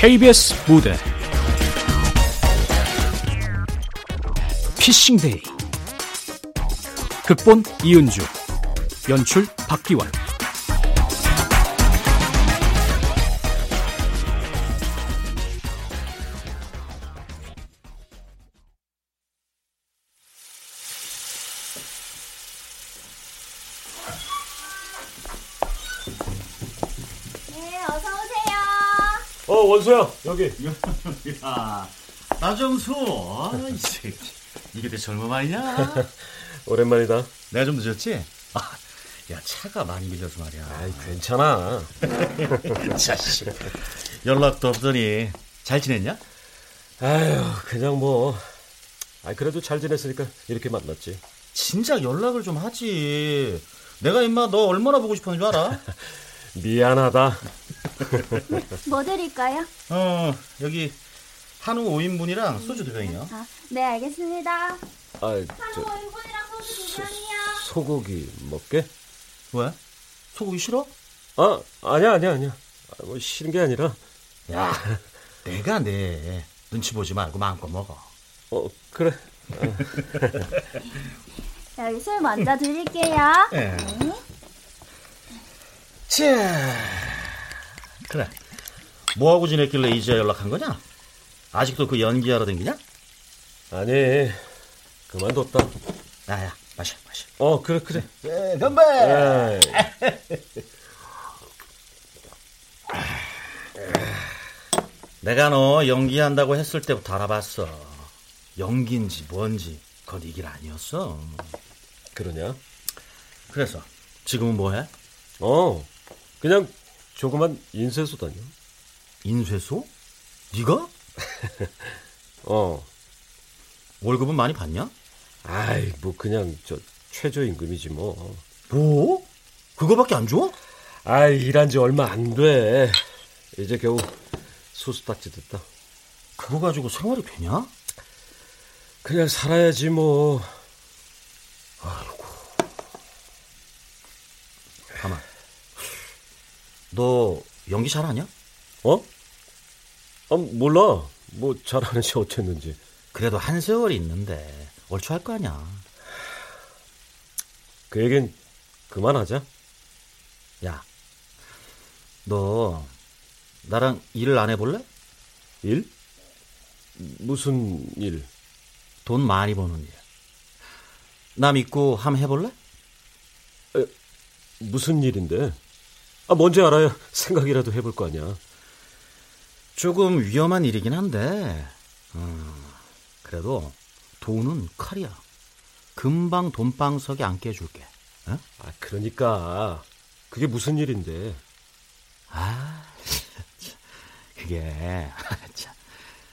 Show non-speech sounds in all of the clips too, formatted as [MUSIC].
KBS 무대. 피싱데이. 극본 이은주. 연출 박기환 원수야 여기 야, 나정수, 아, 이 새끼. 이게 내 젊음 아니냐? [LAUGHS] 오랜만이다 내가 좀 늦었지? 아, 야, 차가 많이 밀려서 말이야. 아이 괜찮아 [LAUGHS] 자식. 연락도 없더니 잘 지냈냐? 아유 그냥 뭐 아이 그래도 잘 지냈으니까 이렇게 만났지 진작 연락을 좀 하지. 내가 임마 너 얼마나 보고 싶었는 줄 알아? [LAUGHS] 미안하다 뭐 드릴까요? 어, 여기 한우 5인분이랑 소주 두 병이요. 아, 네, 알겠습니다. 아 한우 저 5인분이랑 소주 두 병이요. 소고기 먹게 왜? 소고기 싫어? 아 아니야 아니야 아니야 아, 뭐 싫은 게 아니라 야, 내가 내 눈치 보지 말고 마음껏 먹어. 어 그래 여기 술 먼저 드릴게요. 예. 네. 자, 그래. 뭐하고 지냈길래 이제 연락한 거냐? 아직도 그 연기하러 댕기냐? 아니 그만뒀다 야야, 마셔, 마셔. 어 그래 그래 예, 건배! 에이, 내가 너 연기한다고 했을 때부터 알아봤어. 연기인지 뭔지 그건 이길 아니었어. 그러냐 그래서 지금은 뭐해? 어 그냥 조그만 인쇄소 다녀 인쇄소? 네가? [LAUGHS] 어 월급은 많이 받냐? 아이 뭐 그냥 저 최저임금이지 뭐 뭐? 그거밖에 안 줘? 아이 일한 지 얼마 안 돼. 이제 겨우 소스 딱지 됐다. 그거 가지고 생활이 되냐? 그냥 살아야지 뭐. 가만. 너 연기 잘하냐? 어? 아, 몰라. 뭐 잘하는지 어쨌는지. 그래도 한 세월이 있는데 얼추 할 거 아니야. 그 얘긴 그만하자. 야, 너 나랑 일을 안 해볼래? 일? 무슨 일? 돈 많이 버는 일. 나 믿고 한번 해볼래? 무슨 일인데? 아, 뭔지 알아야 생각이라도 해볼 거 아니야. 조금 위험한 일이긴 한데, 음, 그래도 돈은 칼이야. 금방 돈방석에 앉게 해줄게. 어? 아, 그러니까. 그게 무슨 일인데? 아, [LAUGHS] 참, 그게 참,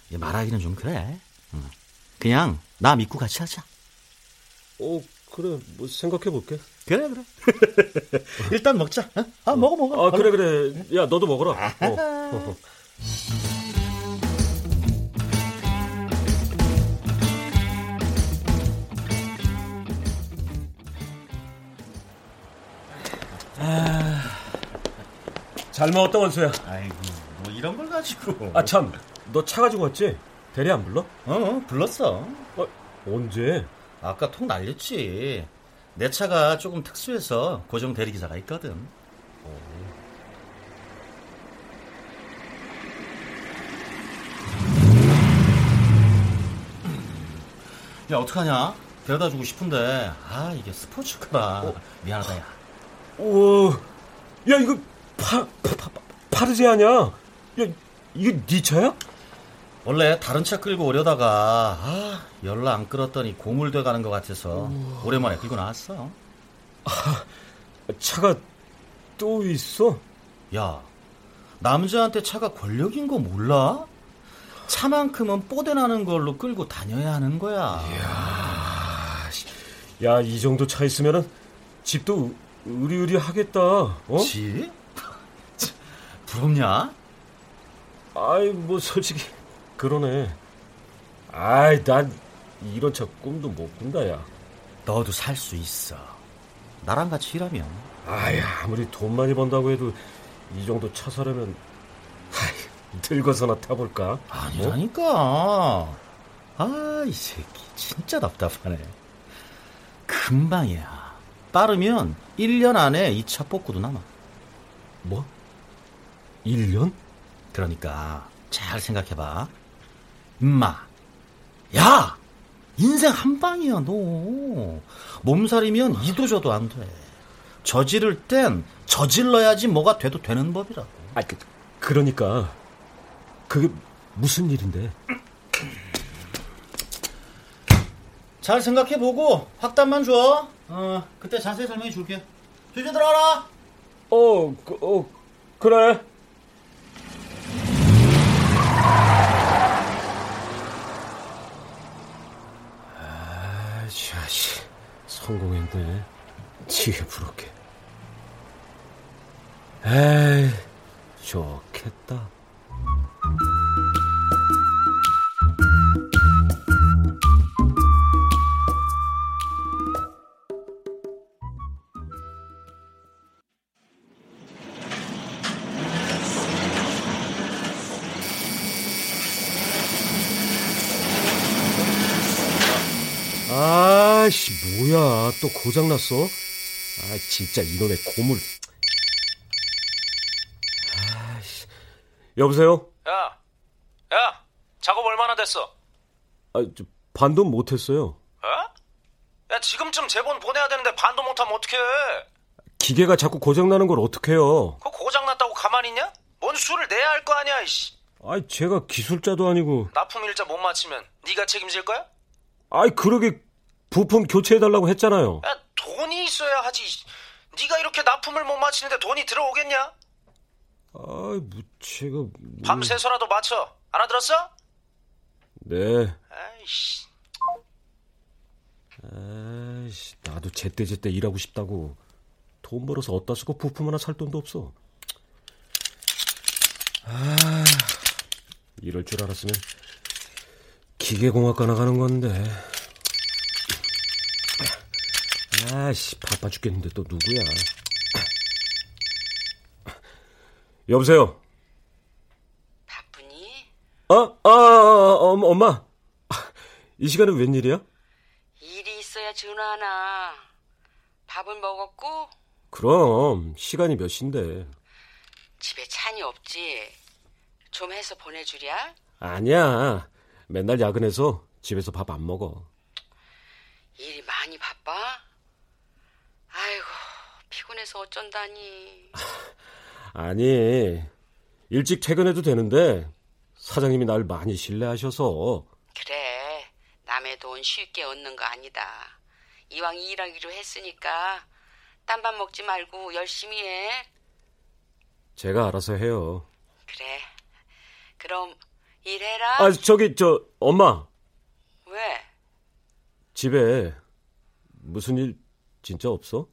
이게 말하기는 좀 그래. 응. 그냥 나 믿고 같이 하자. 어, 그래. 뭐 생각해 볼게. 그래 그래. [LAUGHS] 일단 먹자. 어? 아 먹어 먹어. 아, 그래, 그래. 야, 너도 먹어라. 어. 잘 먹었다, 원수야. 아이고 뭐 이런 걸 가지고. 아, 참. 너 차 가지고 왔지? 대리 안 불러? 어 불렀어. 어, 언제? 아까 통 날렸지. 내 차가 조금 특수해서 고정 대리기사가 있거든. 야 어떡하냐? 데려다 주고 싶은데 아 이게 스포츠카라 미안하다 야. 오, 야, 이거 파, 파, 파, 파르제 아니야? 야, 이게 네 차야? 원래 다른 차 끌고 오려다가 아 연락 안 끌었더니 고물돼 가는 것 같아서 오랜만에 끌고 나왔어. 차가 또 있어? 야 남자한테 차가 권력인 거 몰라? 차만큼은 뽀대나는 걸로 끌고 다녀야 하는 거야. 야, 이 정도 차 있으면은 집도 의리의리 하겠다. 어? 지? 참, [LAUGHS] 부럽냐? 아이, 뭐 솔직히 그러네. 아이, 난 이런 차 꿈도 못 꾼다, 야. 너도 살 수 있어. 나랑 같이 일하면. 아이, 아무리 돈 많이 번다고 해도 이 정도 차 사려면 들고서나 타볼까? 아니라니까. 아, 이 새끼 진짜 답답하네. 금방이야. 빠르면 1년 안에 2차 뽑고도 남아. 뭐? 1년? 그러니까 잘 생각해봐. 임마. 야! 인생 한 방이야, 너. 몸살이면 이도 저도 안 돼. 저지를 땐 저질러야지 뭐가 돼도 되는 법이라고. 아, 그, 그러니까 그게 무슨 일인데? 잘 생각해보고 확답만 줘. 어, 그때 자세히 설명해 줄게. 휴지 들어라. 어, 그, 어, 그래. 아, 자식, 성공했네. 지게 부럽게. 에이, 좋겠다. 또 고장났어? 아, 진짜 이놈의 고물. 아씨. 여보세요? 야, 야, 작업 얼마나 됐어? 아, 저, 반도 못했어요. 어? 야, 지금쯤 제본 보내야 되는데 반도 못하면 어떡해? 기계가 자꾸 고장나는 걸 어떡해요? 그거 고장났다고 가만히 있냐? 뭔 수를 내야 할 거 아니야, 이씨. 아이, 제가 기술자도 아니고. 납품 일자 못 맞히면 네가 책임질 거야? 아이, 그러게 부품 교체해달라고 했잖아요. 야, 돈이 있어야 하지. 네가 이렇게 납품을 못 맞히는데 돈이 들어오겠냐? 아이, 무채가. 뭐... 밤새서라도 맞춰. 알아들었어? 네. 아이씨. 아이씨, 나도 제때제때 일하고 싶다고. 돈 벌어서 어디다 쓰고 부품 하나 살 돈도 없어. 아, 이럴 줄 알았으면 기계공학과 나가는 건데. 아씨, 바빠 죽겠는데 또 누구야? [CLEARS THROAT] 여보세요? 바쁘니? 어? 아, 아, 아 엄마, 엄마. [CLEARS THROAT] 이 시간은 웬일이야? 일이 있어야 전화하나. 밥은 먹었고? 그럼, 시간이 몇 시인데. 집에 찬이 없지? 좀 해서 보내주랴? 아니야. 맨날 야근해서 집에서 밥 안 먹어. 일이 많이 바빠? 아이고, 피곤해서 어쩐다니. [LAUGHS] 아니, 일찍 퇴근해도 되는데, 사장님이 날 많이 신뢰하셔서. 그래, 남의 돈 쉽게 얻는 거 아니다. 이왕 일하기로 했으니까, 딴 밥 먹지 말고 열심히 해. 제가 알아서 해요. 그래, 그럼 일해라. 아, 저기, 저, 엄마. 왜? 집에 무슨 일 진짜 없어?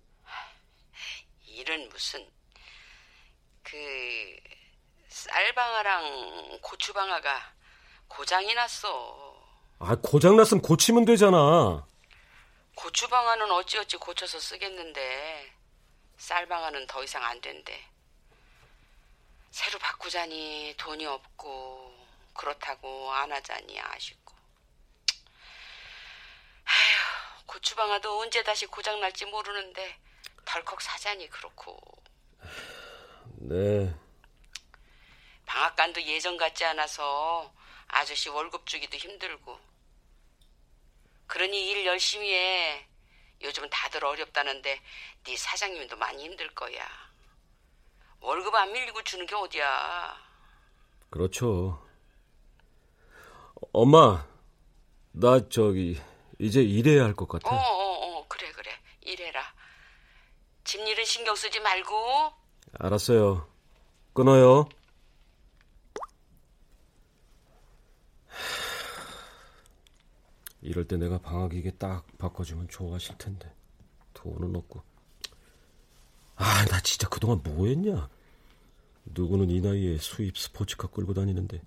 일은 무슨 그 쌀방아랑 고추방아가 고장이 났어. 아, 고장 났으면 고치면 되잖아. 고추방아는 어찌어찌 고쳐서 쓰겠는데 쌀방아는 더 이상 안 된대. 새로 바꾸자니 돈이 없고 그렇다고 안 하자니 아쉽고. 아휴, 고추방아도 언제 다시 고장 날지 모르는데 덜컥 사자니 그렇고. 네. 방앗간도 예전 같지 않아서 아저씨 월급 주기도 힘들고. 그러니 일 열심히 해. 요즘은 다들 어렵다는데 네 사장님도 많이 힘들 거야. 월급 안 밀리고 주는 게 어디야. 그렇죠. 엄마, 나 저기 이제 일해야 할 것 같아. 어, 어, 어, 그래, 그래. 일해라. 집일은 신경 쓰지 말고. 알았어요. 끊어요. 이럴 때 내가 방학이게 딱 바꿔주면 좋아하실 텐데 돈은 없고 아 나 진짜 그동안 뭐 했냐 누구는 이 나이에 수입 스포츠카 끌고 다니는데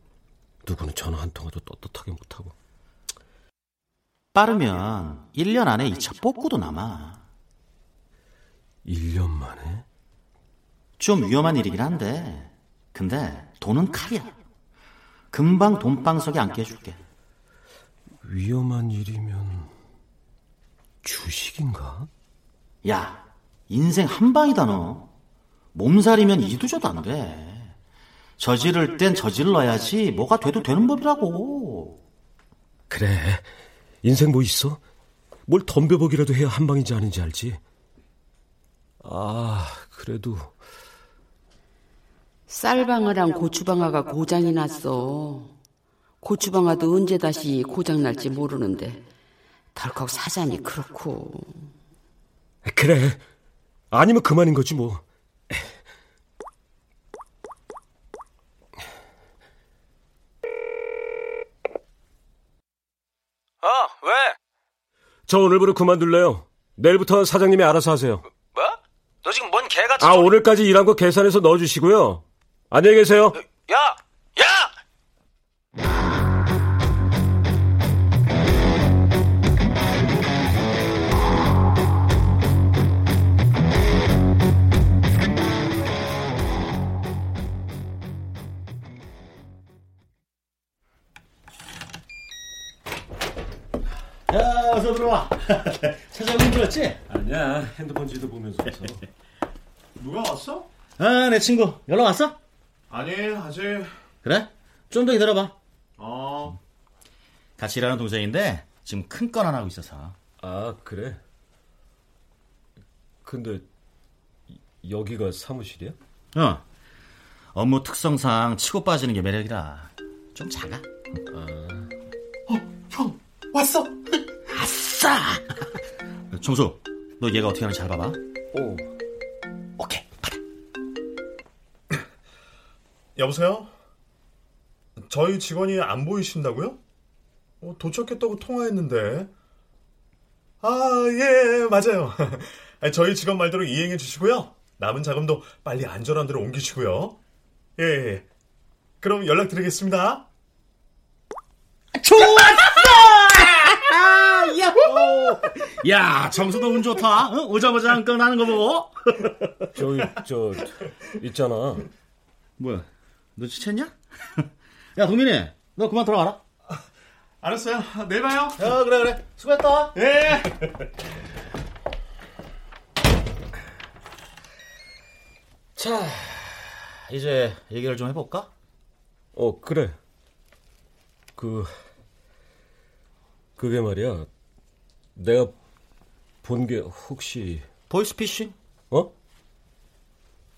누구는 전화 한 통화도 떳떳하게 못하고 빠르면 1년 안에 2차 뽑고도 남아 1년 만에? 좀 위험한 일이긴 한데 근데 돈은 칼이야 금방 돈방석에 앉게 해줄게. 위험한 일이면 주식인가? 야, 인생 한 방이다 너. 몸살이면 이도저도 안 돼. 저지를 땐 저질러야지 뭐가 돼도 되는 법이라고. 그래. 인생 뭐 있어? 뭘 덤벼보기라도 해야 한 방인지 아닌지 알지. 아, 그래도 쌀방아랑 고추방아가 고장이 났어. 고추방아도 언제 다시 고장 날지 모르는데 덜컥 사장이 그렇고. 그래. 아니면 그만인 거지 뭐. 어, 왜? 저 오늘부로 그만둘래요. 내일부터 사장님이 알아서 하세요. 뭐? 너 지금 뭔 개같이 아, 소리- 오늘까지 일한 거 계산해서 넣어주시고요. 안녕히 계세요. 야! 야! 야, 어서 들어와. 차장님 들었지? 아니야, 핸드폰 지도 보면서 와서. 누가 왔어? 아, 내 친구. 연락 왔어? 아니 아직 그래? 좀 더 기다려봐. 어 같이 일하는 동생인데 지금 큰 건 하나 하고 있어서. 아, 그래? 근데 이- 여기가 사무실이야? 어. 업무 특성상 치고 빠지는 게 매력이라. 좀 작아. 형 왔어 아싸! 정수, [LAUGHS] 너 얘가 어떻게 하는지 잘 봐봐. 오. 오케이. 받아. [CLEARS THROAT] 여보세요? 저희 직원이 안 보이신다고요? 어, 도착했다고 통화했는데 아 예 맞아요 [LAUGHS] 아니, 저희 직원 말대로 이행해 주시고요 남은 자금도 빨리 안전한 데로 옮기시고요 예, 예. 그럼 연락드리겠습니다 야호! 야, 정수도 운 좋다. 어? 오자마자 한 건 하는 거 보고. 저기, 저, 있잖아. 뭐야, 눈치챘냐? 야, 동민이, 너 그만 들어가라. 알았어요 내일 봐요 야, 그래, 그래. 수고했다. 예 자, 이제 얘기를 좀 해볼까? 어, 그래. 그, 그게 말이야. 내가 본 게 혹시, 보이스피싱? 어?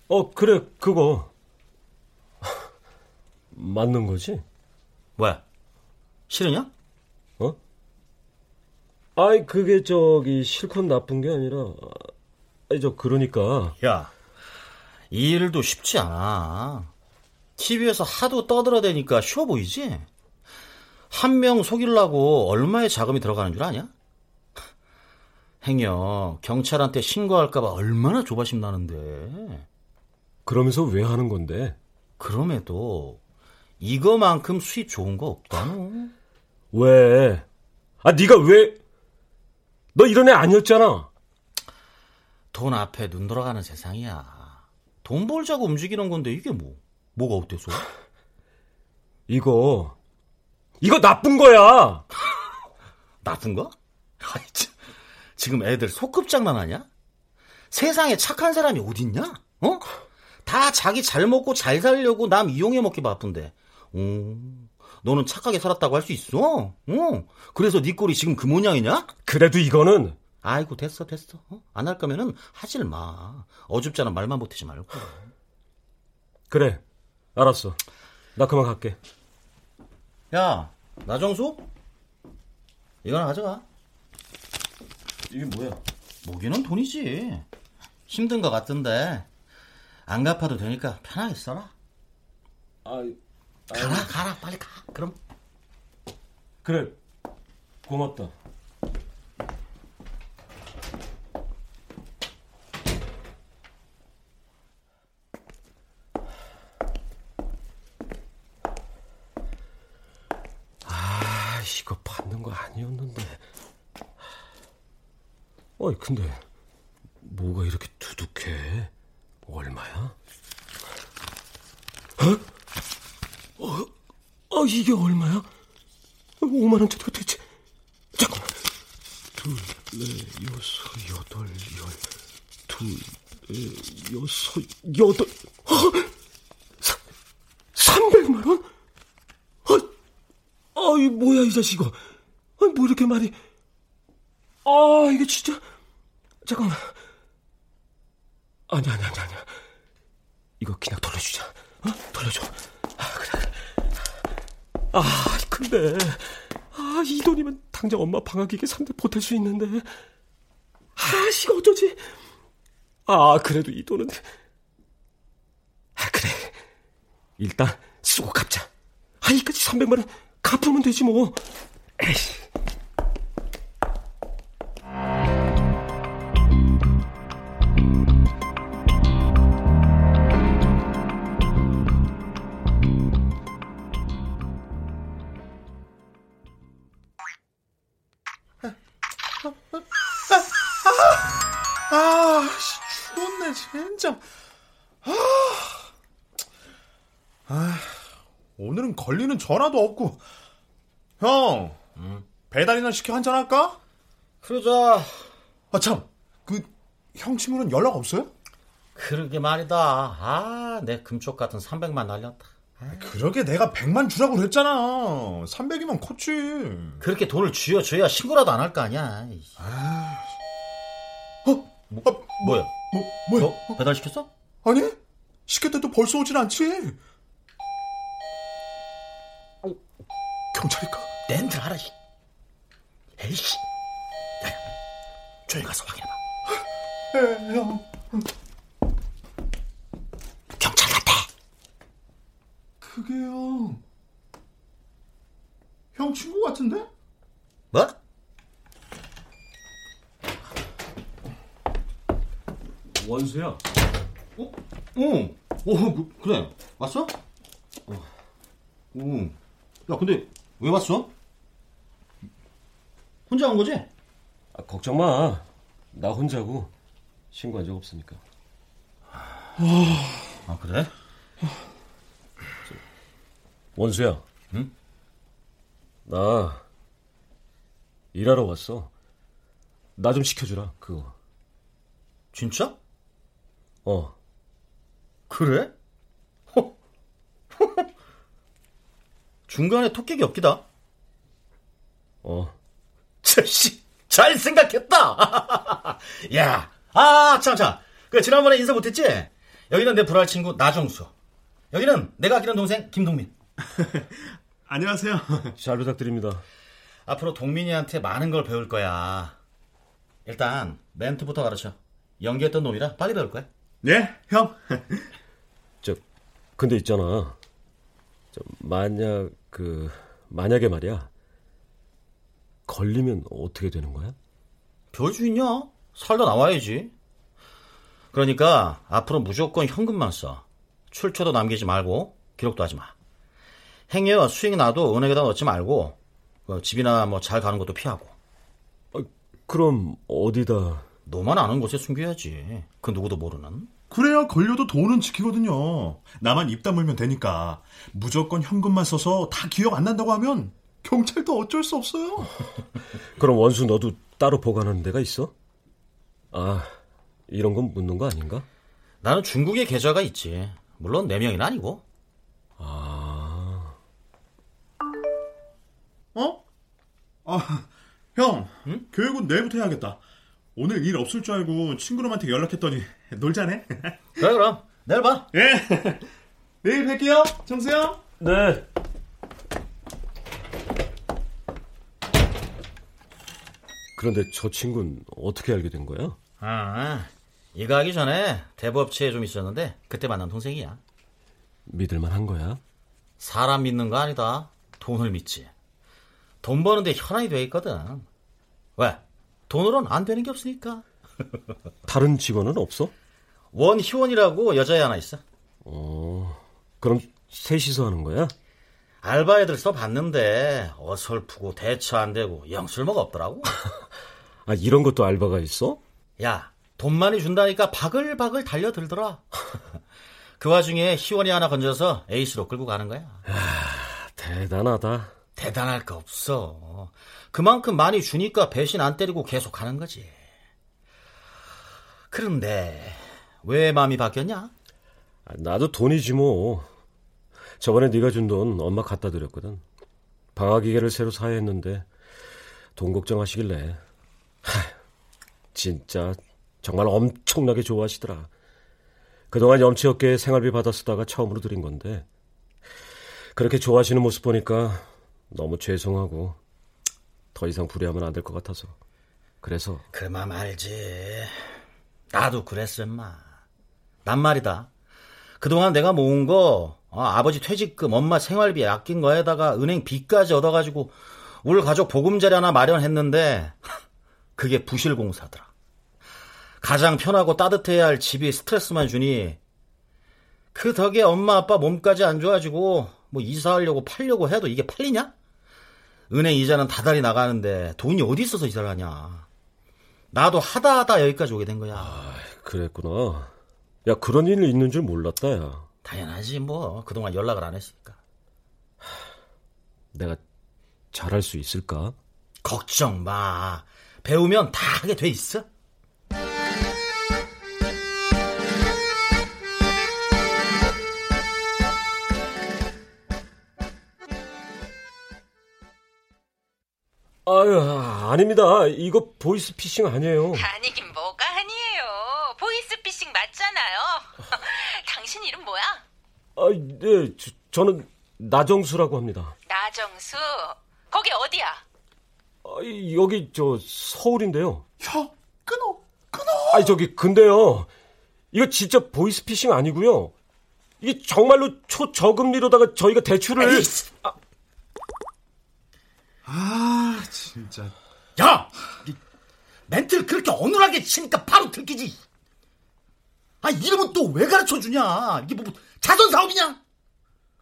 어, 그래, 그거. [LAUGHS] 맞는 거지? 뭐야? 싫으냐? 어? 아이, 그게 저기 싫건 나쁜 게 아니라, 아니, 저, 그러니까. 야, 이 일도 쉽지 않아. TV에서 하도 떠들어대니까 쉬워 보이지? 한 명 속이려고 얼마의 자금이 들어가는 줄 아냐? 행여 경찰한테 신고할까봐 얼마나 조바심 나는데. 그러면서 왜 하는 건데? 그럼에도 이거만큼 수입 좋은 거 없다노. 왜? 아, 네가 왜? 너 이런 애 아니었잖아. 돈 앞에 눈 돌아가는 세상이야. 돈 벌자고 움직이는 건데 이게 뭐? 뭐가 어때서? [LAUGHS] 이거, 이거 나쁜 거야. [LAUGHS] 나쁜 거? 아이, 참. 지금 애들 소꿉장난하냐? 세상에 착한 사람이 어딨냐? 어? 다 자기 잘 먹고 잘 살려고 남 이용해 먹기 바쁜데. 오, 너는 착하게 살았다고 할 수 있어? 어. 그래서 네 꼴이 지금 그 모양이냐? 그래도 이거는 아이고 됐어 됐어. 어? 안할 거면은 하질 마. 어줍잖아 말만 보태지 말고. 그래. 알았어. 나 그만 갈게. 야, 나정수? 이거나 가져가. 이게 뭐야? 모기는 돈이지. 힘든 거 같던데. 안 갚아도 되니까 편하게 써라. 아, 가라, 가라, 빨리 가. 그럼. 그래. 고맙다. 아, 이거 받는 거 아니었는데. 어이, 근데 뭐가 이렇게 두둑해? 얼마야? 어? 어? 아, 이게 얼마야? 5만 원짜리가 대체. 잠깐만. 둘, 넷, 여섯, 여덟, 열. 둘, 넷, 여섯, 여덟. 아, 300만 원? 아, 아이, 뭐야, 이 자식아. 아, 뭐 이렇게 많이. 아, 이게 진짜. 잠깐만. 아니, 아니, 아니, 아니야. 이거 그냥 돌려주자. 어? 돌려줘. 아, 그래. 아, 근데. 아, 이 돈이면 당장 엄마 방학기계 3대 보탤 수 있는데. 아, 씨, 어쩌지? 아, 그래도 이 돈은. 아, 그래. 일단 쓰고 갚자. 아, 이까지 300만 원 갚으면 되지 뭐. 에이 걸리는 전화도 없고. 형, 배달이나 시켜 한잔 할까? 그러자. 아, 참, 그, 형 친구는 연락 없어요? 그러게 말이다. 아, 내 금쪽 같은 300만 날렸다. 그러게 내가 100만 주라고 그랬잖아. 300이면 컸지. 그렇게 돈을 쥐어줘야 신고라도 안 할 거 아니야. 이씨. 어? 뭐, 아, 뭐야? 뭐, 뭐야? 너 배달 시켰어? 아니? 시켰대도 벌써 오진 않지. 경찰일까? 낸들 알아, 씨. 에이씨. 야, 야, 조용히 가서 확인해봐. 에, 형. 경찰 같아. 그게 형. 형 친구 같은데? 뭐? 원수야. 어? 어, 어, 그, 그래. 왔어? 어. 어. 야, 근데 왜 왔어? 혼자 온 거지? 아, 걱정 마. 나 혼자고 신고한 적 없으니까. 아, 그래? 원수야. 응? 나 일하러 왔어. 나 좀 시켜주라. 그거. 진짜? 어. 그래? 중간에 토끼기 없기다. 어. 저씨 잘 생각했다. [LAUGHS] 야, 아, 참, 참. 그 지난번에 인사 못했지? 여기는 내 불알 친구 나정수. 여기는 내가 아끼는 동생 김동민. [LAUGHS] 안녕하세요. [LAUGHS] 잘 부탁드립니다. 앞으로 동민이한테 많은 걸 배울 거야. 일단 멘트부터 가르쳐. 연기했던 놈이라 빨리 배울 거야. 네, 형. 저 근데 있잖아. 저 만약 그 만약에 말이야. 걸리면 어떻게 되는 거야? 별수 있냐? 살다 나와야지. 그러니까 앞으로 무조건 현금만 써. 출처도 남기지 말고 기록도 하지 마. 행여와 수익 나도 은행에다 넣지 말고 그 집이나 뭐 잘 가는 것도 피하고. 아, 그럼 어디다? 너만 아는 곳에 숨겨야지. 그 누구도 모르는. 그래야 걸려도 돈은 지키거든요. 나만 입 다물면 되니까. 무조건 현금만 써서 다 기억 안 난다고 하면 경찰도 어쩔 수 없어요. [LAUGHS] 그럼 원수 너도 따로 보관하는 데가 있어? 아, 이런 건 묻는 거 아닌가? 나는 중국에 계좌가 있지. 물론 네 명이는 아니고. 아, 어? 아, 형. 교육은 내일부터 해야겠다. 오늘 일 없을 줄 알고 친구놈한테 연락했더니 [LAUGHS] 놀자네. 그래 그럼 내일 봐. 예. [LAUGHS] 내일 뵐게요. 정수 형. 네. 그런데 저 친구는 어떻게 알게 된 거야? 아, 이거 하기 전에 대부업체에 좀 있었는데 그때 만난 동생이야. 믿을만 한 거야? 사람 믿는 거 아니다. 돈을 믿지. 돈 버는데 현안이 돼 있거든. 왜? 돈으로는 안 되는 게 없으니까. 다른 직원은 없어? 원희원이라고 여자애 하나 있어. 어, 그럼 셋이서 하는 거야? 알바 애들 써봤는데 어설프고 대처 안 되고 영 쓸모가 없더라고. [LAUGHS] 아, 이런 것도 알바가 있어? 야, 돈 많이 준다니까 바글바글 달려들더라. [LAUGHS] 그 와중에 희원이 하나 건져서 에이스로 끌고 가는 거야. 대단하다. 대단할 거 없어. 그만큼 많이 주니까 배신 안 때리고 계속 가는 거지. 그런데 왜 마음이 바뀌었냐? 아, 나도 돈이지 뭐. 저번에 네가 준 돈 엄마 갖다 드렸거든. 방학 기계를 새로 사야 했는데 돈 걱정하시길래 하, 진짜 정말 엄청나게 좋아하시더라. 그동안 염치 없게 생활비 받아 쓰다가 처음으로 드린 건데 그렇게 좋아하시는 모습 보니까 너무 죄송하고 더 이상 부리하면 안 될 것 같아서 그래서 그맘 알지. 나도 그랬어, 인마. 난 말이다. 그동안 내가 모은 거, 어, 아버지 퇴직금, 엄마 생활비 아낀 거에다가 은행 빚까지 얻어가지고 우리 가족 보금자리 하나 마련했는데 [LAUGHS] 그게 부실공사더라. 가장 편하고 따뜻해야 할 집이 스트레스만 주니 그 덕에 엄마 아빠 몸까지 안 좋아지고 뭐 이사하려고 팔려고 해도 이게 팔리냐? 은행 이자는 다달이 나가는데 돈이 어디 있어서 이사를 하냐? 나도 하다 하다 여기까지 오게 된 거야. 그랬구나. 야 그런 일이 있는 줄 몰랐다 야. 당연하지 뭐 그동안 연락을 안 했으니까. 내가 잘할 수 있을까? 걱정 마. 배우면 다 하게 돼 있어. 아유 아닙니다. 이거 보이스 피싱 아니에요. 아니긴 뭐가 아니에요. 보이스피싱 맞잖아요. [LAUGHS] 당신 이름 뭐야? 아, 네, 저, 는 나정수라고 합니다. 나정수. 거기 어디야? 아, 여기 저 서울인데요. 야, 끊어, 끊어. 아니 저기 근데요. 이거 진짜 보이스피싱 아니고요. 이게 정말로 초저금리로다가 저희가 대출을 아, 아, 진짜. 야! 이 멘트를 그렇게 어눌하게 치니까 바로 들키지. 아, 이름은 또왜 가르쳐 주냐? 이게 뭐, 뭐 자선 사업이냐?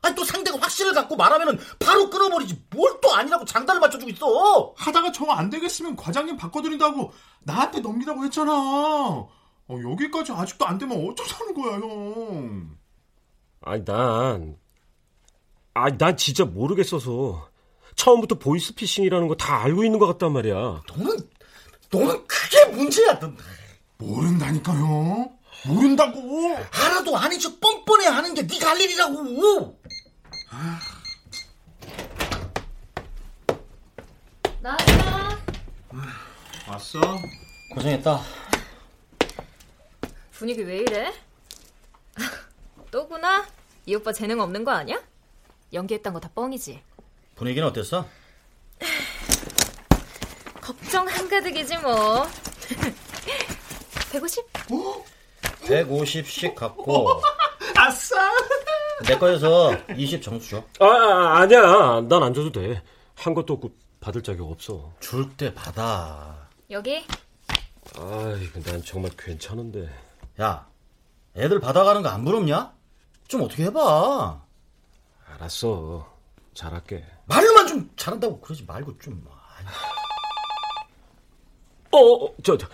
아니, 또 상대가 확신을 갖고 말하면은 바로 끊어버리지. 뭘 또 아니라고 장단을 맞춰주고 있어. 하다가 정 안 되겠으면 과장님 바꿔드린다고 나한테 넘기라고 했잖아. 어, 여기까지 아직도 안 되면 어쩌자는 거야, 형. 아니 난 아니 난 진짜 모르겠어서 처음부터 보이스피싱이라는 거 다 알고 있는 것 같단 말이야. 너는, 너는 그게 문제야. 넌. 모른다니까요. 모른다고. 알아도 아닌 척 뻔뻔해 하는 게 네가 할 일이라고. 나왔어. 왔어? 고생했다. 분위기 왜 이래? [LAUGHS] 또구나? 이 오빠 재능 없는 거 아니야? 연기했던 거 다 뻥이지. 분위기는 어땠어? [SIGHS] 걱정 한가득이지 뭐. [LAUGHS] 150? 150씩 갖고 [LAUGHS] 아싸! 내 거에서 20 점수 줘. 아, 아 아니야. 난 안 줘도 돼. 한 것도 없고 받을 자격 없어. 줄 때 받아. 여기? 아이, 난 정말 괜찮은데. 야, 애들 받아가는 거 안 부럽냐? 좀 어떻게 해봐. 알았어. 잘할게. 말만 좀 잘한다고 그러지 말고 좀. 아이. 어, 어 저, 저,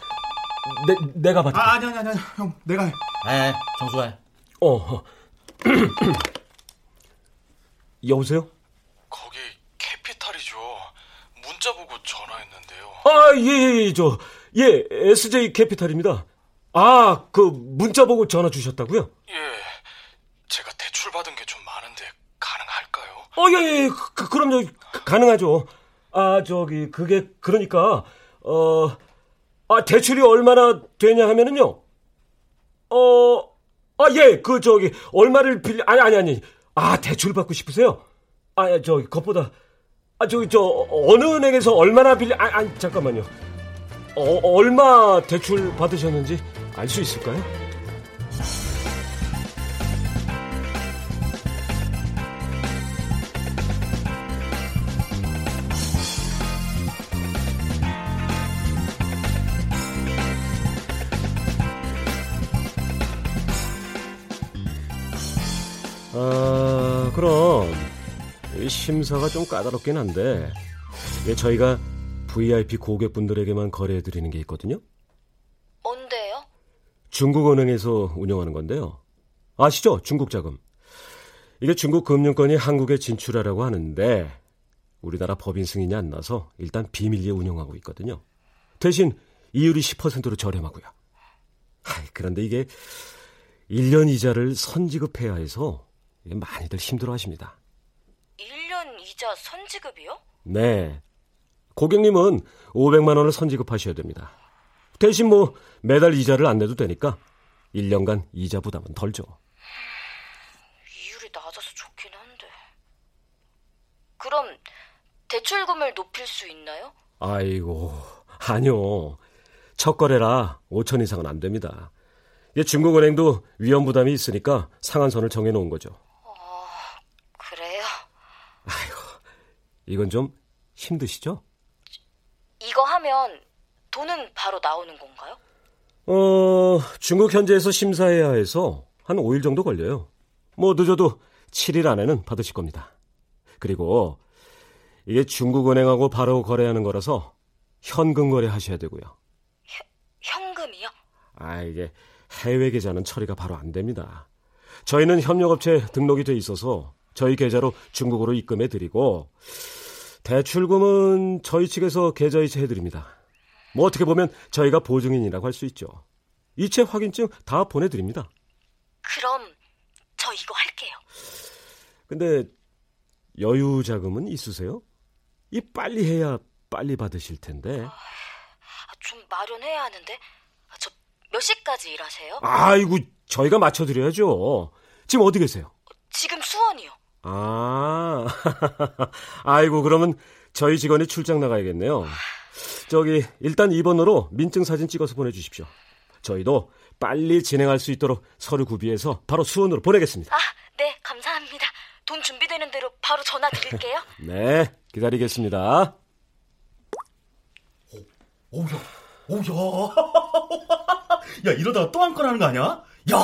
내, 내가 받을게. 아, 아니, 아니, 아니, 형, 내가 해. 에, 정수가 해. 어, 어. [CLEARS THROAT] 여보세요? 거기 캐피탈이죠. 문자 보고 전화했는데요. 아, 예, 예, 저, 예, SJ 캐피탈입니다. 아, 그, 문자 보고 전화 주셨다고요? 예, 제가 대출 받은 게 좀 많은데 가능할까요? 어, 예, 예, 그, 그럼요. 가- 가능하죠. 아, 저기, 그게, 그러니까, 어, 아, 대출이 얼마나 되냐 하면은요. 어, 아, 예, 그, 저기, 얼마를 빌려, 아니, 아니, 아니. 아, 대출 받고 싶으세요? 아, 예, 저기, 그것보다, 아, 저기, 저, 어느 은행에서 얼마나 빌려, 아, 아니, 잠깐만요. 어, 얼마 대출 받으셨는지 알 수 있을까요? 심사가 좀 까다롭긴 한데 예, 저희가 VIP 고객분들에게만 거래해드리는 게 있거든요. 뭔데요? 중국은행에서 운영하는 건데요. 아시죠? 중국 자금. 이게 중국 금융권이 한국에 진출하라고 하는데 우리나라 법인 승인이 안 나서 일단 비밀리에 운영하고 있거든요. 대신 이율이 10%로 저렴하고요. 아이, 그런데 이게 1년 이자를 선지급해야 해서 많이들 힘들어 하십니다. 1년 이자 선지급이요? 네. 고객님은 500만 원을 선지급하셔야 됩니다. 대신 뭐 매달 이자를 안 내도 되니까 1년간 이자 부담은 덜죠. 이율이 낮아서 좋긴 한데. 그럼 대출금을 높일 수 있나요? 아이고, 아니요. 첫 거래라 5천 이상은 안 됩니다. 중국은행도 위험 부담이 있으니까 상한선을 정해놓은 거죠. 어, 그래요? 이건 좀 힘드시죠? 이거 하면 돈은 바로 나오는 건가요? 어, 중국 현지에서 심사해야 해서 한 5일 정도 걸려요. 뭐 늦어도 7일 안에는 받으실 겁니다. 그리고 이게 중국은행하고 바로 거래하는 거라서 현금 거래하셔야 되고요. 현금이요? 아, 이게 해외 계좌는 처리가 바로 안 됩니다. 저희는 협력업체 등록이 돼 있어서 저희 계좌로 중국으로 입금해 드리고 대출금은 저희 측에서 계좌 이체 해드립니다. 뭐 어떻게 보면 저희가 보증인이라고 할 수 있죠. 이체 확인증 다 보내드립니다. 그럼 저 이거 할게요. 근데 여유 자금은 있으세요? 이 빨리 해야 빨리 받으실 텐데. 아, 좀 마련해야 하는데. 저 몇 시까지 일하세요? 아이고 저희가 맞춰드려야죠. 지금 어디 계세요? 지금 수원이요. 아, [LAUGHS] 아이고 그러면 저희 직원이 출장 나가야겠네요. 저기 일단 2번으로 민증 사진 찍어서 보내주십시오. 저희도 빨리 진행할 수 있도록 서류 구비해서 바로 수원으로 보내겠습니다. 아, 네, 감사합니다. 돈 준비되는 대로 바로 전화 드릴게요. [LAUGHS] 네, 기다리겠습니다. 오야, 오야. [LAUGHS] 야, 이러다가 또 한 건 하는 거 아니야? 야,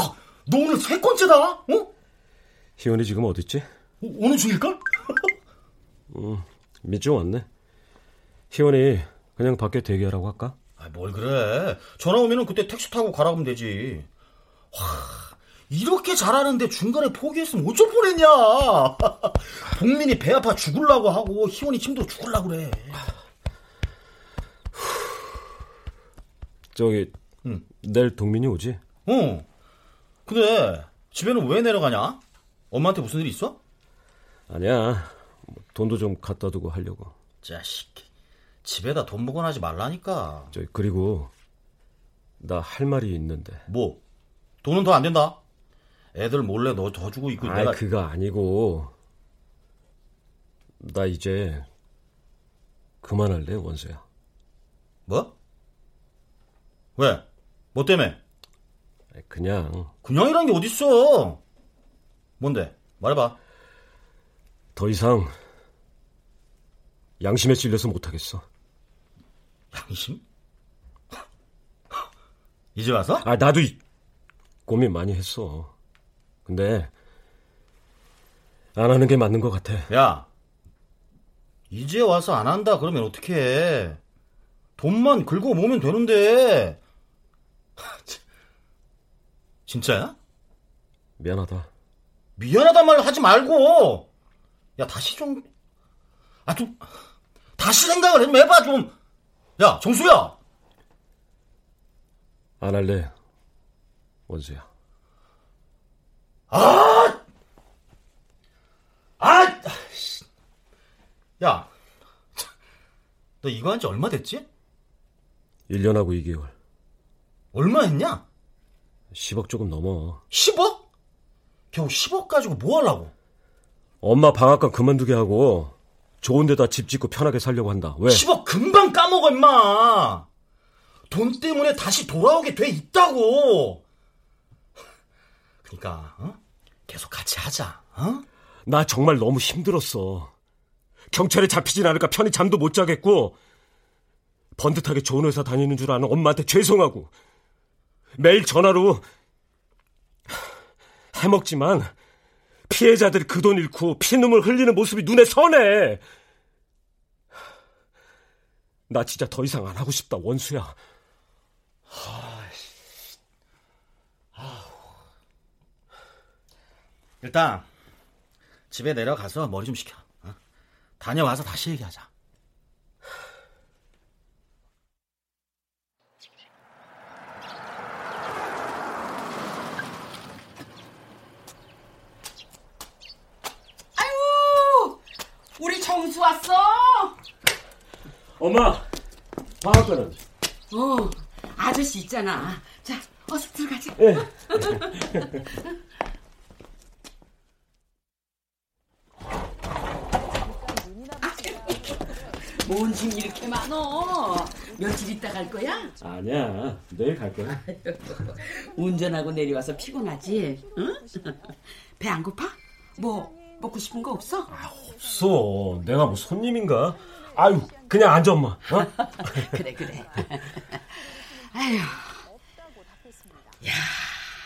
너 오늘 세 건째다? 어? 희원이 지금 어딨지? 오, 어느 중일걸? 음, 민증 왔네. 희원이 그냥 밖에 대기하라고 할까? 아, 뭘 그래. 전화 오면은 그때 택시 타고 가라 그러면 되지. 와, 이렇게 잘하는데 중간에 포기했으면 어쩔 뻔했냐. [LAUGHS] 복민이 배 아파 죽을라고 하고 희원이 힘들어 죽을라고 그래. [SIGHS] 저기 응. 내일 동민이 오지? 어. 근데 집에는 왜 내려가냐? 엄마한테 무슨 일 있어? 아니야. 뭐 돈도 좀 갖다 두고 하려고. 자식. 집에다 돈 묵어나지 말라니까. 저기 그리고 나 할 말이 있는데. 뭐? 돈은 더 안 된다. 애들 몰래 너 더 주고 있고 아, 내가 그거 아니고 나 이제 그만할래 원수야. 뭐? 왜? 뭐 때문에? 그냥 그냥이란 게 어딨어? 뭔데? 말해봐. 더 이상 양심에 찔려서 못하겠어. 양심? 이제 와서? 아 나도 이, 고민 많이 했어. 근데 안 하는 게 맞는 것 같아. 야, 이제 와서 안 한다 그러면 어떡해? 돈만 긁어 모으면 되는데. 진짜야? 미안하다. 미안하단 말 하지 말고. 야, 다시 좀. 아, 좀. 다시 생각을 좀 해봐, 좀. 야, 정수야! 안 할래 원수야. 아! 아! 씨. 야, 너 이거 한 지 얼마 됐지? 1년하고 2개월. 얼마 했냐? 10억 조금 넘어. 10억? 겨우 10억 가지고 뭐 하려고? 엄마 방앗간 그만두게 하고 좋은 데다 집 짓고 편하게 살려고 한다. 왜? 10억 금방 까먹어, 임마! 돈 때문에 다시 돌아오게 돼 있다고! 그니까, 어? 계속 같이 하자, 어? 나 정말 너무 힘들었어. 경찰에 잡히진 않을까 편히 잠도 못 자겠고 번듯하게 좋은 회사 다니는 줄 아는 엄마한테 죄송하고 매일 전화로 해먹지만 피해자들이 그 돈 잃고 피눈물 흘리는 모습이 눈에 선해. 나 진짜 더 이상 안 하고 싶다, 원수야. 일단, 집에 내려가서 머리 좀 식혀. 어? 다녀와서 다시 얘기하자. 아유, 우리 정수 왔어. 엄마, 방학가는? 어, 아저씨 있잖아. 자, 어서 들어가자. 예. 뭔 짐 이렇게 많어? 며칠 있다 갈 거야? 아니야, 내일 갈 거야. 운전하고 내려와서 피곤하지? 응? 배 안 고파? 뭐 먹고 싶은 거 없어? 없어. 내가 뭐 손님인가? 아유, 그냥 앉아, 엄마. 어? [LAUGHS] 그래 그래. [LAUGHS] 아휴. 야,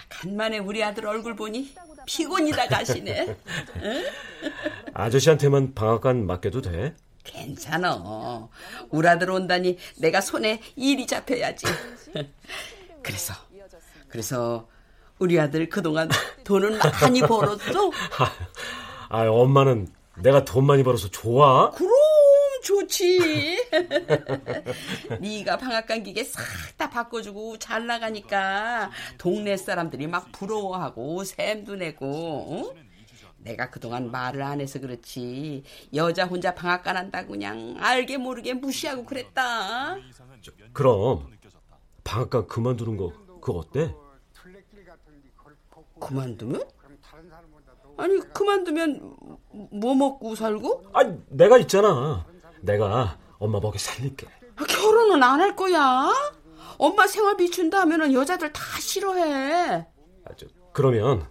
간만에 우리 아들 얼굴 보니 피곤이 다 가시네. 응? 아저씨한테만 방학간 맡겨도 돼? 괜찮아. 우리 아들 온다니 내가 손에 일이 잡혀야지. [LAUGHS] 그래서 그래서 우리 아들 그동안 돈은 많이 벌었어? 아, 엄마는 내가 돈 많이 벌어서 좋아? 그럼 좋지. [LAUGHS] 네가 방앗간 기계 싹 다 바꿔주고 잘 나가니까 동네 사람들이 막 부러워하고 샘도 내고. 응? 내가 그동안 말을 안 해서 그렇지 여자 혼자 방앗간 한다고 그냥 알게 모르게 무시하고 그랬다. 그럼 방학 간 그만두는 거 그거 어때? 그만두면? 아니 그만두면 뭐 먹고 살고? 아니 내가 있잖아. 내가 엄마 먹여 살릴게. 아, 결혼은 안 할 거야? 엄마 생활비 준다 하면은 여자들 다 싫어해. 아, 저, 그러면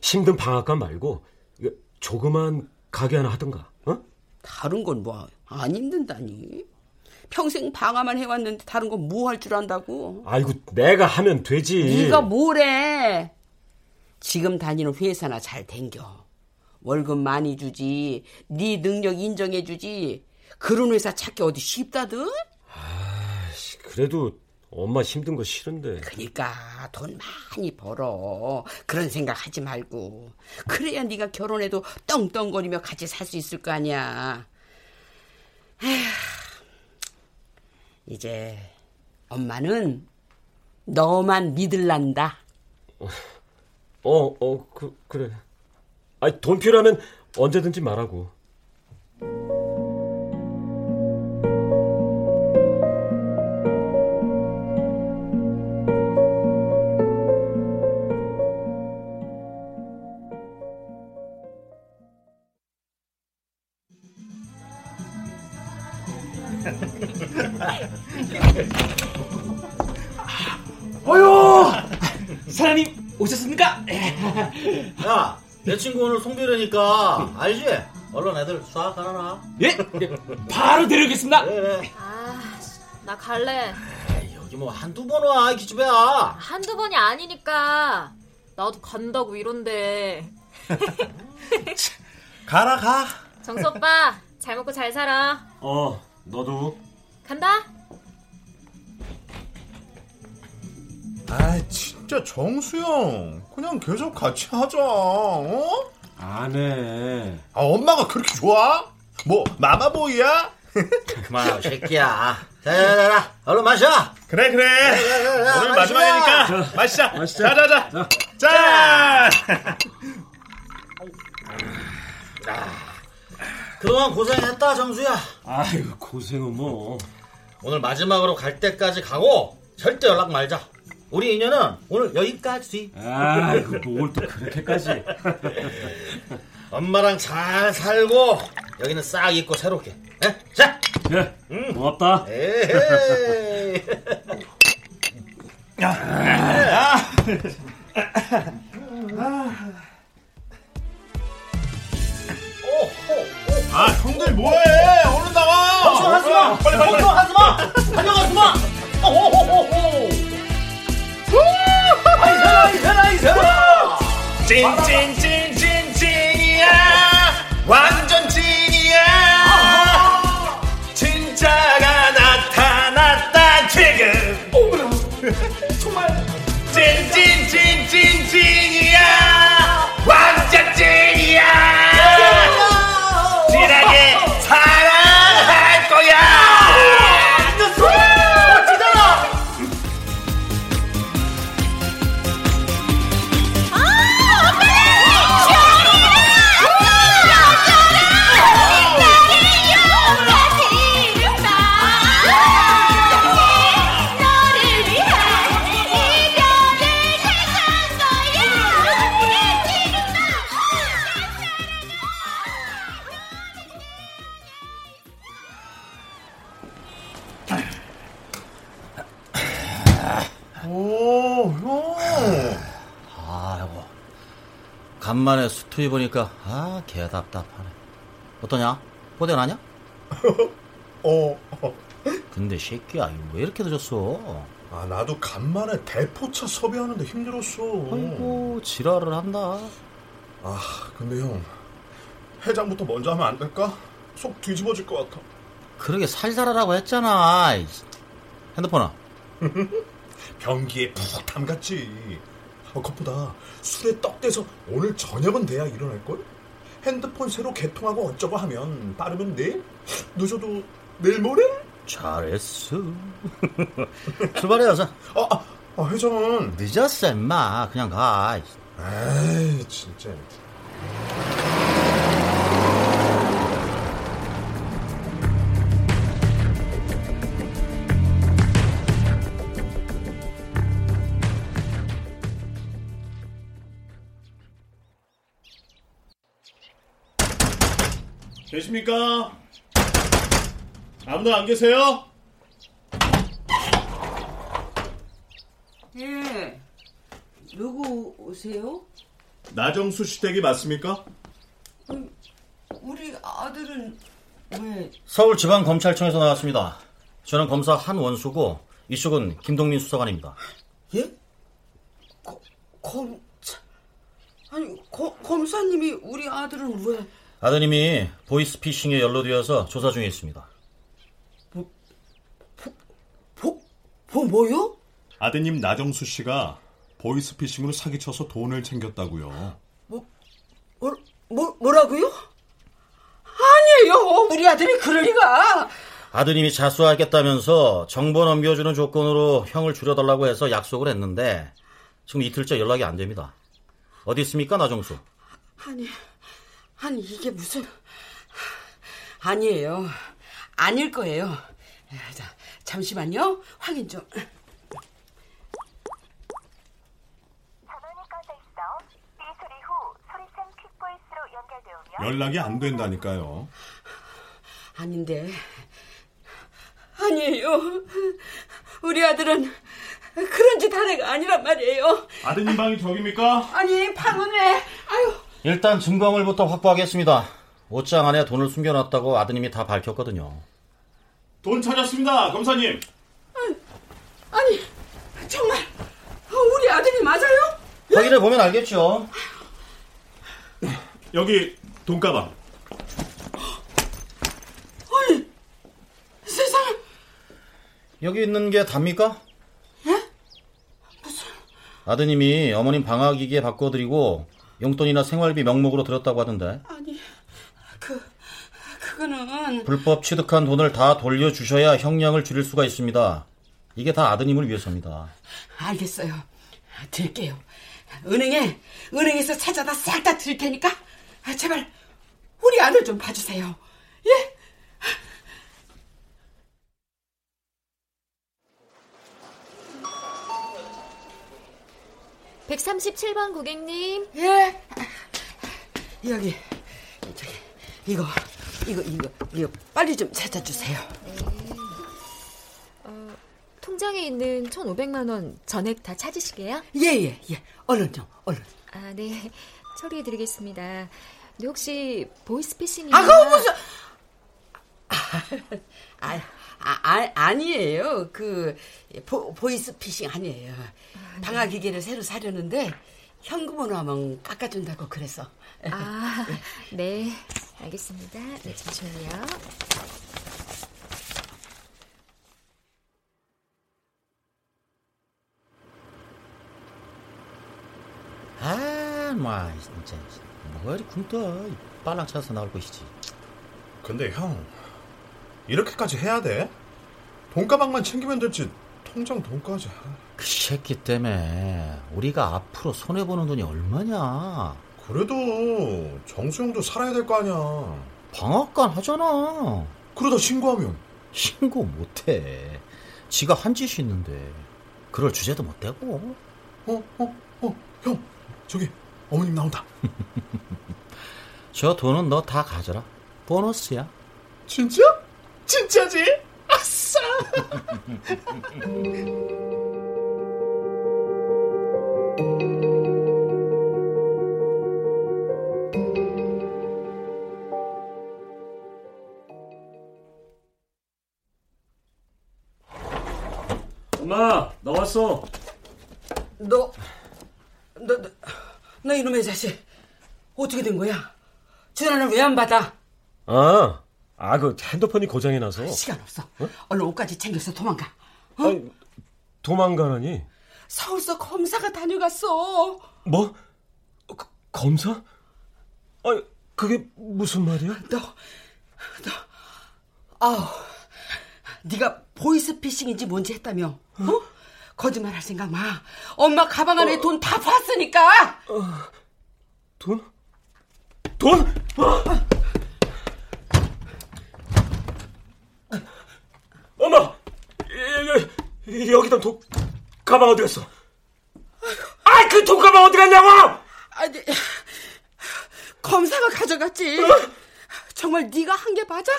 힘든 방학간 말고 조그만 가게 하나 하든가. 어? 다른 건 뭐 안 힘든다니. 평생 방아만 해왔는데 다른 건 뭐 할 줄 안다고. 아이고 내가 하면 되지. 네가 뭐래? 지금 다니는 회사나 잘 댕겨. 월급 많이 주지. 네 능력 인정해 주지. 그런 회사 찾기 어디 쉽다든? 아이씨, 그래도 엄마 힘든 거 싫은데. 그러니까 돈 많이 벌어. 그런 생각 하지 말고. 그래야 네가 결혼해도 떵떵거리며 같이 살 수 있을 거 아니야. 에휴, 이제 엄마는 너만 믿을란다. [LAUGHS] 어, 어, 그, 그래. 아니, 돈 필요하면 언제든지 말하고. 오셨습니까? 야, 내 친구 오늘 송별회니까 알지? 얼른 애들 수학 하나 예? 바로 데려오겠습니다. 그래. 아, 나 갈래. 에이, 여기 뭐 한두 번 와, 이 기집애야. 한두 번이 아니니까. 나도 간다고 이런데. 가라 가. 정수 오빠, 잘 먹고 잘 살아. 어, 너도. 간다. 아 진짜 정수영 그냥 계속 같이 하자. 어? 안 해. 아 엄마가 그렇게 좋아? 뭐 마마보이야? [LAUGHS] 그만하고, 새끼야. 자, 자, 자, 자, 얼른 마셔. 그래 그래. 자, 오늘 마시자. 마지막이니까 마시자. 마시자. 자자자. 짠. 그동안 고생했다, 정수야. 아이고, 고생은 뭐. 오늘 마지막으로 갈 때까지 가고, 절대 연락 말자. 우리 인연은 오늘 여기까지. 아이고, 뭘또 그렇게까지. [LAUGHS] 엄마랑 잘 살고, 여기는 싹 잊고 새롭게. 에? 자! 그래, 고맙다. 에헤이. 아 형들 뭐해? 얼른 나와. 걱정하지 마! 빨리 빨리 빨리. 걱정하지 마! 달려가지 마! 오호호호호! 아이세, 아이세, 아이세! 찐찐찐찐찐이야. 완전 수트 입으니까, 아, 개 답답하네. 어떠냐? 보대 나냐? [LAUGHS] 어. 근데 새끼야, 왜 이렇게 늦었어? 아, 나도 간만에 대포차 섭외하는데 힘들었어. 아이고, 지랄을 한다. 아, 근데 형. 해장부터 먼저 하면 안 될까? 속 뒤집어질 것 같아. 그러게 살살하라고 했잖아. 이 핸드폰아. [LAUGHS] 변기에 푹 담갔지. 어, 그것보다 술에 떡대서 오늘 저녁은 돼야 일어날걸? 핸드폰 새로 개통하고 어쩌고 하면 빠르면 내일? 늦어도 내일 모레? 잘했어. [LAUGHS] 출발해야자. 아, 아, 아, 회장은. 늦었어, 임마. 그냥 가. 에이, 진짜. 계십니까? 아무도 안 계세요? 예. 누구 오세요? 나정수 씨 댁이 맞습니까? 우리 아들은 왜? 서울지방검찰청에서 나왔습니다. 저는 검사 한원수고 이쪽은 김동민 수사관입니다. 예? 거, 검 아니 거, 검사님이 우리 아들은 왜? 아드님이 보이스피싱에 연루되어서 조사 중에 있습니다. 뭐, 뭐 뭐요? 아드님 나정수 씨가 보이스피싱으로 사기쳐서 돈을 챙겼다고요. 뭐, 뭐 뭐라고요? 아니에요. 우리 아들이 그럴 리가. 아드님이 자수하겠다면서 정보 넘겨주는 조건으로 형을 줄여달라고 해서 약속을 했는데 지금 이틀째 연락이 안 됩니다. 어디 있습니까, 나정수? 아니, 아니 이게 무슨 아니에요. 아닐 거예요. 자, 잠시만요. 확인 좀. 연락이 안 된다니까요. 아닌데. 아니에요. 우리 아들은 그런 짓 한 애가 아니란 말이에요. 아드님 방이 저깁니까? 아니, 방은 왜? 일단 증거물부터 확보하겠습니다. 옷장 안에 돈을 숨겨놨다고 아드님이 다 밝혔거든요. 돈 찾았습니다, 검사님. 아니, 정말 우리 아들이 맞아요? 확인해 보면 알겠죠. 여기 돈가방. 아니, 세상에. 여기 있는 게 답니까? 예? 아드님이 어머님 방학이기에 바꿔드리고 용돈이나 생활비 명목으로 들었다고 하던데 아니, 그, 그거는. 불법 취득한 돈을 다 돌려주셔야 형량을 줄일 수가 있습니다. 이게 다 아드님을 위해서입니다. 알겠어요. 드릴게요. 은행에, 은행에서 찾아다 싹다 드릴 테니까, 아, 제발, 우리 아들 좀 봐주세요. 예? 137번 고객님. 예. 여기, 저기, 이거, 이거, 이거, 이거, 빨리 좀 찾아주세요. 어, 통장에 있는 1,500만 원 전액 다 찾으시게요? 예, 예, 예. 얼른 좀, 얼른. 아, 네. 처리해드리겠습니다. 근데 혹시 보이스피싱이 아, 그거 무슨. [LAUGHS] 아, 아, 아, 아 니에요. 그, 보, 보이스피싱 아니에요. 방화기계를 새로 사려는데, 현금으로 하면 깎아준다고 그래서. [LAUGHS] 아, 네. 알겠습니다. 네, 잠시만요. 아, 뭐 진짜 뭐가 이리 굶떠 빨랑 차서 나올 것이지. 근데 형, 이렇게까지 해야 돼? 돈가방만 챙기면 될지 통장 돈까지. 그 새끼 때문에 우리가 앞으로 손해 보는 돈이 얼마냐? 그래도 정수영도 살아야 될 거 아니야. 방앗간 하잖아. 그러다 신고하면 신고 못해. 지가 한 짓이 있는데 그럴 주제도 못 되고. 어, 어, 어, 형, 저기 어머님 나온다. [LAUGHS] 저 돈은 너 다 가져라. 보너스야. 진짜? 진짜지? 아싸! 엄마 나왔어. 너, 너, 너, 너 이놈의 자식 어떻게 된 거야? 전화는 왜안 받아? 아, 아 그 핸드폰이 고장이 나서. 시간 없어. 얼른 옷까지 챙겨서 도망가. 어? 아니, 도망가라니. 서울서 검사가 다녀갔어. 뭐? 거, 검사? 아니, 그게 무슨 말이야? 너, 너, 아우, 네가 보이스피싱인지 뭔지 했다며? 어? 거짓말할 생각 마. 엄마 가방 안에 어. 돈다 봤으니까. 어, 돈? 돈? 엄마, 여, 여, 여기다 돈 가방 어디 갔어? 아, 그돈 가방 어디 갔냐고? 아니, 검사가 가져갔지. 정말 네가 한 게 맞아?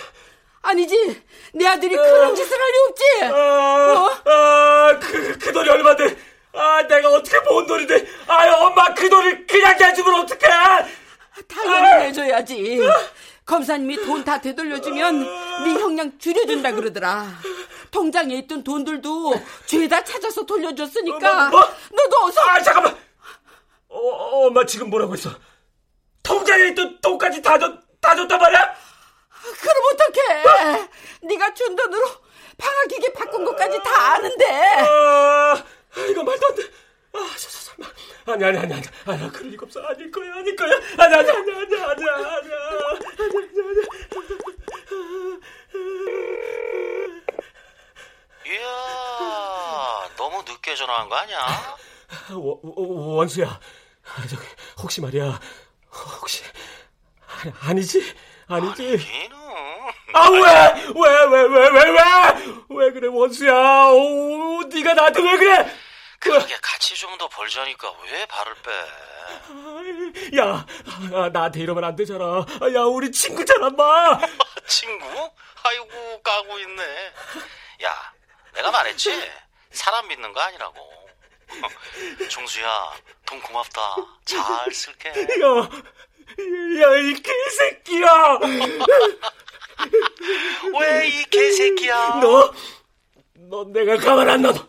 아니지. 내 아들이 그런 짓을 할 리 없지. 아, 아, 그, 그 돈이 얼마인데? 아, 내가 어떻게 모은 돈인데? 아, 엄마 그 돈을 그냥 내주면 어떡해? 당연히 내줘야지. 검사님이 돈 다 되돌려주면 네 형량 줄여준다 그러더라. 통장에 있던 돈들도 죄다 찾아서 돌려줬으니까. 뭐, 뭐? 너도 어서. 아, 잠깐만. 어, 어, 엄마 지금 뭐라고 했어? 통장에 있던 돈까지 다 줬, 다 줬단 말이야? 그럼 어떡해. 네가 준 돈으로 방학기계 바꾼 것까지 다 아는데. 아, 이거 말도 안 돼. 아, 저, 저, 잠깐만. 아니, 아니, 아니, 아니. 아니, 나 그럴 리가 없어. 아닐 거야, 아닐 거야. 아니, 아니, 아니, 아니, 아니, 아니, 아니, 아니, 이야, 너무 늦게 전화한 거 아니야? 아니. 원, 원- 원수야. 아, 저기, 혹시 말이야. 혹시, 아니, 아니지? 아니지? 아니기는. 아, 왜? 왜, 왜, 왜, 왜, 왜? 왜 그래, 원수야. 오, 네가 나한테 왜 그래? 그러게 더 벌자니까 왜 발을 빼? 야, 아, 나한테 이러면 안 되잖아. 아, 야, 우리 친구잖아, 마. [LAUGHS] 친구? 아이고 까고 있네. 야, 내가 말했지. 사람 믿는 거 아니라고. [LAUGHS] 종수야, 돈 고맙다. 잘 쓸게. 야, 야, 이 개새끼야. [LAUGHS] 왜 이 개새끼야? 너, 너 내가 가만 안 놔둬.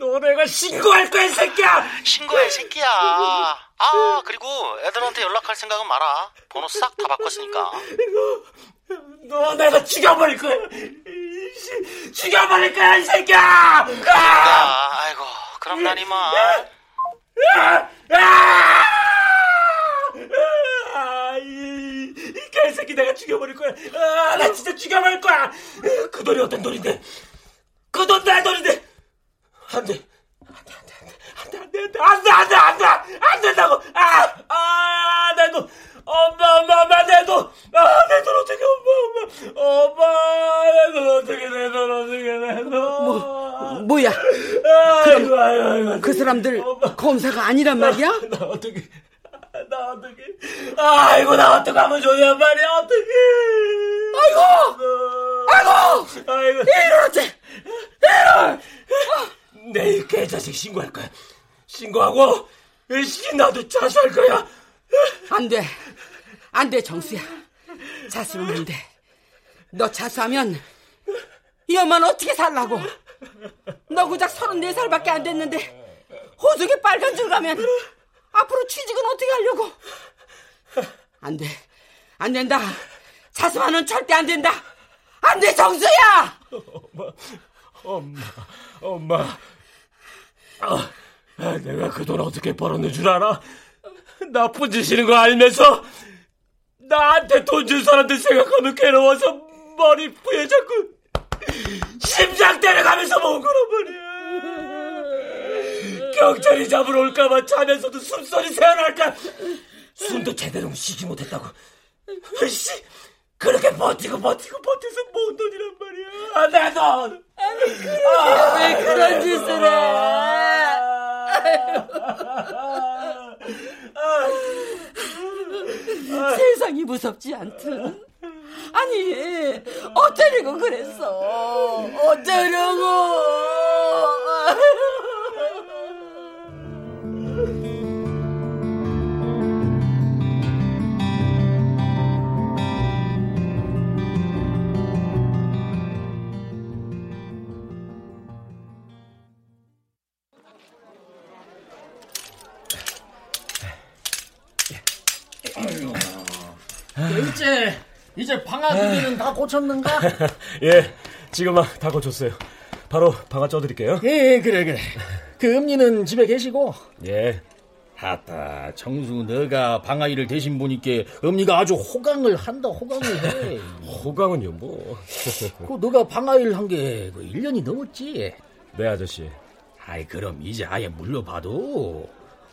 너 내가 신고할 거야, 이 새끼야. 신고해, 새끼야. 아, 그리고 애들한테 연락할 생각은 마라. 번호 싹 다 바꿨으니까. 너 내가 죽여버릴 거야. 죽여버릴 거야, 이 새끼야. 아! 그러니까, 아이고, 그럼 난 이만. 아, 이, 이 개새끼 내가 죽여버릴 거야. 아, 나 진짜 죽여버릴 거야. 그 돈이 어떤 돈인데? 그돈내 돈인데. 안 돼. 안 돼, 안 돼, 안 돼, 안 돼, 안 돼, 안 돼, 안 돼, 안 돼, 안 된다고. 아, 아, 내 돈. 엄마, 엄마, 엄마, 내 돈. 아, 내 돈 어떻게, 엄마, 엄마. 엄마, 내 돈 어떻게, 내 돈 어떻게, 내 돈. 뭐, 뭐야? 아이고, 아이고, 아이고. 그 사람들 검사가 아니란 말이야? 나 어떻게, 나 어떻게, 아이고, 나 어떡하면 좋냐 말이야, 어떡해. 아이고! 아이고! 아이고. 이럴 어째! 이럴! 내일 개자식 신고할 거야. 신고하고, 씨, 나도 자수할 거야. 안 돼. 안 돼, 정수야. 자수는 안 돼. 너 자수하면 이 엄마는 어떻게 살라고? 너 고작 34살밖에 안 됐는데 호적에 빨간 줄 가면 앞으로 취직은 어떻게 하려고? 안 돼. 안 된다. 자수하는 절대 안 된다. 안 돼, 정수야! 엄마, 엄마, 엄마. 아, 아, 내가 그 돈 어떻게 벌었는 줄 알아? 나쁜 짓이는 거 알면서 나한테 돈 준 사람들 생각하면 괴로워서 머리 부에 자꾸 심장 때려가면서 모은 거란 말이야. 경찰이 잡으러 올까봐 자면서도 숨소리 새어날까? 숨도 제대로 쉬지 못했다고. 씨, 그렇게 버티고 버티고 버텨서 모은 돈이란 말이야. 내 돈. 아, 왜 그런 짓을 해? 세상이 무섭지 않든. 아니, 어쩌려고 그랬어? 어쩌려고? 고쳤는가? [LAUGHS] 예, 지금 막 다 고쳤어요. 바로 방아 쪄드릴게요. 예, 그래 그래. 그 음니는 집에 계시고. 예. 아따, 정수 너가 방아이를 대신 보니까 음니가 아주 호강을 한다, 호강을 해. [LAUGHS] 호강은요, 뭐. [LAUGHS] 그 너가 방아이를 한 게 그 1년이 넘었지? 네, 아저씨. 아이, 그럼 이제 아예 물려봐도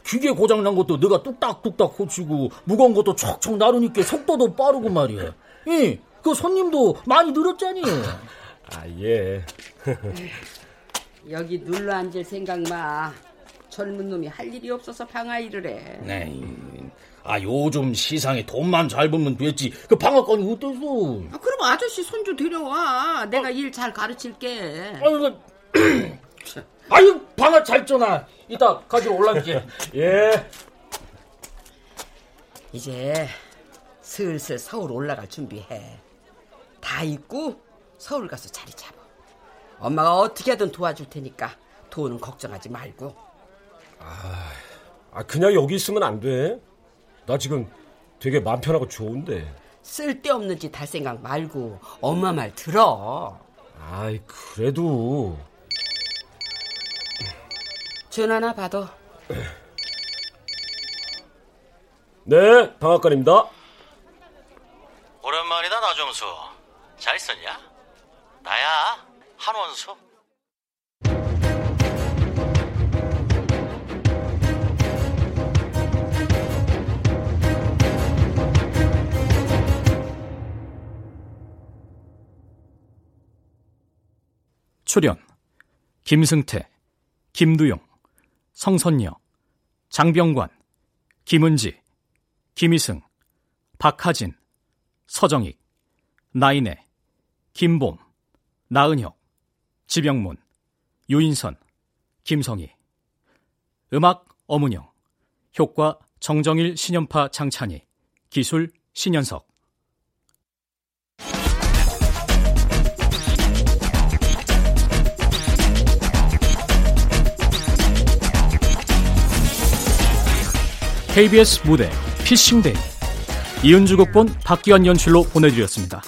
기계 고장난 것도 너가 뚝딱뚝딱 고치고 무거운 것도 척척 나르니까 속도도 빠르고 말이야. 예, 그 손님도 많이 늘었잖니. [LAUGHS] 아, 예. [LAUGHS] 여기 눌러 앉을 생각 마. 젊은 놈이 할 일이 없어서 방아 일을 해. 네. 아 요즘 시상에 돈만 잘 벌면 됐지. 그 방학간이 어때서? 아, 그럼 아저씨 손주 데려와. 내가 일잘 가르칠게. 아유, 아유 방학 잘 쪄나. 이따 가지러 올라갈게. [LAUGHS] 예. 이제 슬슬 서울 올라갈 준비해. 다 있고 서울 가서 자리 잡아. 엄마가 어떻게든 도와줄 테니까 돈은 걱정하지 말고. 아, 아, 그냥 여기 있으면 안 돼. 나 지금 되게 마음 편하고 좋은데. 쓸데없는 짓 할 생각 말고 엄마 말 들어. 아이, 그래도. 전화나 받아. 네, 방학간입니다. 오랜만이다 나정수. 잘 있었냐? 나야 한원수. 출연 김승태, 김두용, 성선녀, 장병관, 김은지, 김희승, 박하진, 서정익, 나인애, 김봄, 나은혁, 지병문, 유인선, 김성희. 음악 어문영. 효과 정정일 신연파 장찬희. 기술 신현석. KBS 무대 피싱데이. 이은주 곡본 박기환 연출로 보내드렸습니다.